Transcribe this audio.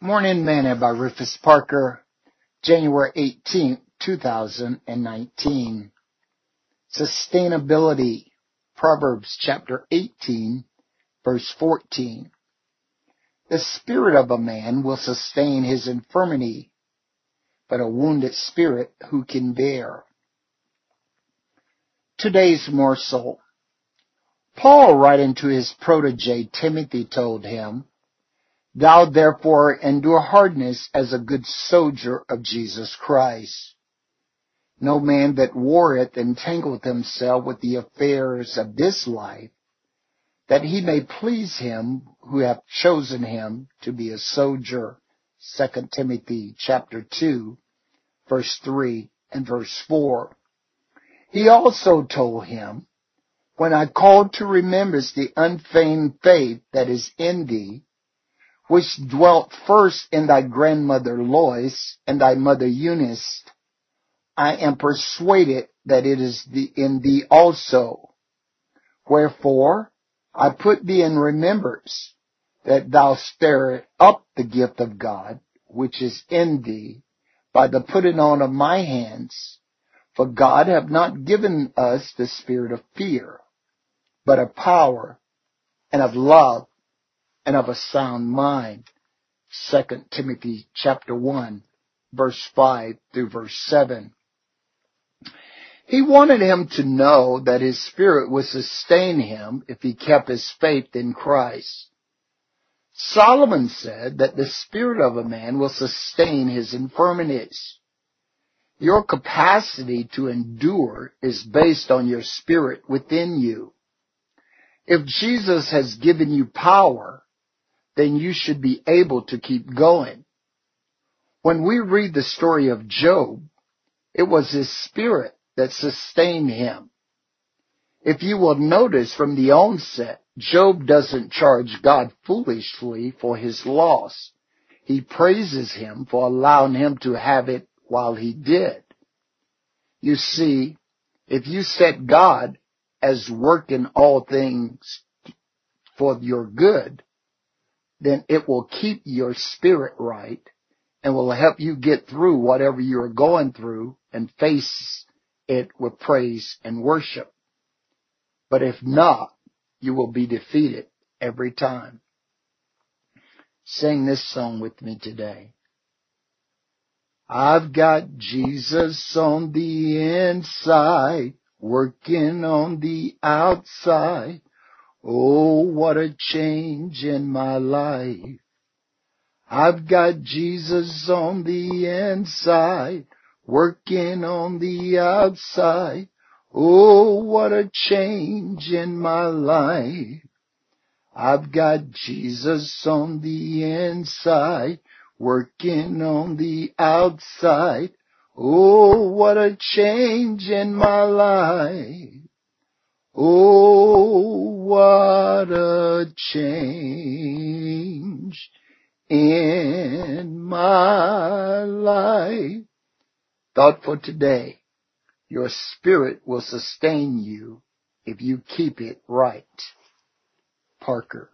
Morning Manna by Rufus Parker, January 18, 2019. Sustainability, Proverbs chapter 18, verse 14. The spirit of a man will sustain his infirmity, but a wounded spirit who can bear? Today's morsel. Paul, writing to his protege Timothy, told him, Thou therefore endure hardness as a good soldier of Jesus Christ. No man that warreth entangleth himself with the affairs of this life, that he may please him who hath chosen him to be a soldier. 2 Timothy chapter 2, verse 3 and verse 4. He also told him, When I called to remembrance the unfeigned faith that is in thee, which dwelt first in thy grandmother Lois and thy mother Eunice, I am persuaded that it is in thee also. Wherefore, I put thee in remembrance that thou stir up the gift of God, which is in thee, by the putting on of my hands. For God hath not given us the spirit of fear, but of power and of love and of a sound mind. 2 Timothy chapter 1 verse 5 through verse 7. He wanted him to know that his spirit would sustain him if he kept his faith in Christ. Solomon said that the spirit of a man will sustain his infirmities. Your capacity to endure is based on your spirit within you. If Jesus has given you power, then you should be able to keep going. When we read the story of Job, it was his spirit that sustained him. If you will notice from the onset, Job doesn't charge God foolishly for his loss. He praises him for allowing him to have it while he did. You see, if you set God as working all things for your good, then it will keep your spirit right and will help you get through whatever you're going through and face it with praise and worship. But if not, you will be defeated every time. Sing this song with me today. I've got Jesus on the inside, working on the outside. Oh, what a change in my life. I've got Jesus on the inside, working on the outside. Oh, what a change in my life. I've got Jesus on the inside, working on the outside. Oh, what a change in my life. Oh, what a change in my life. Thought for today. Your spirit will sustain you if you keep it right. Parker.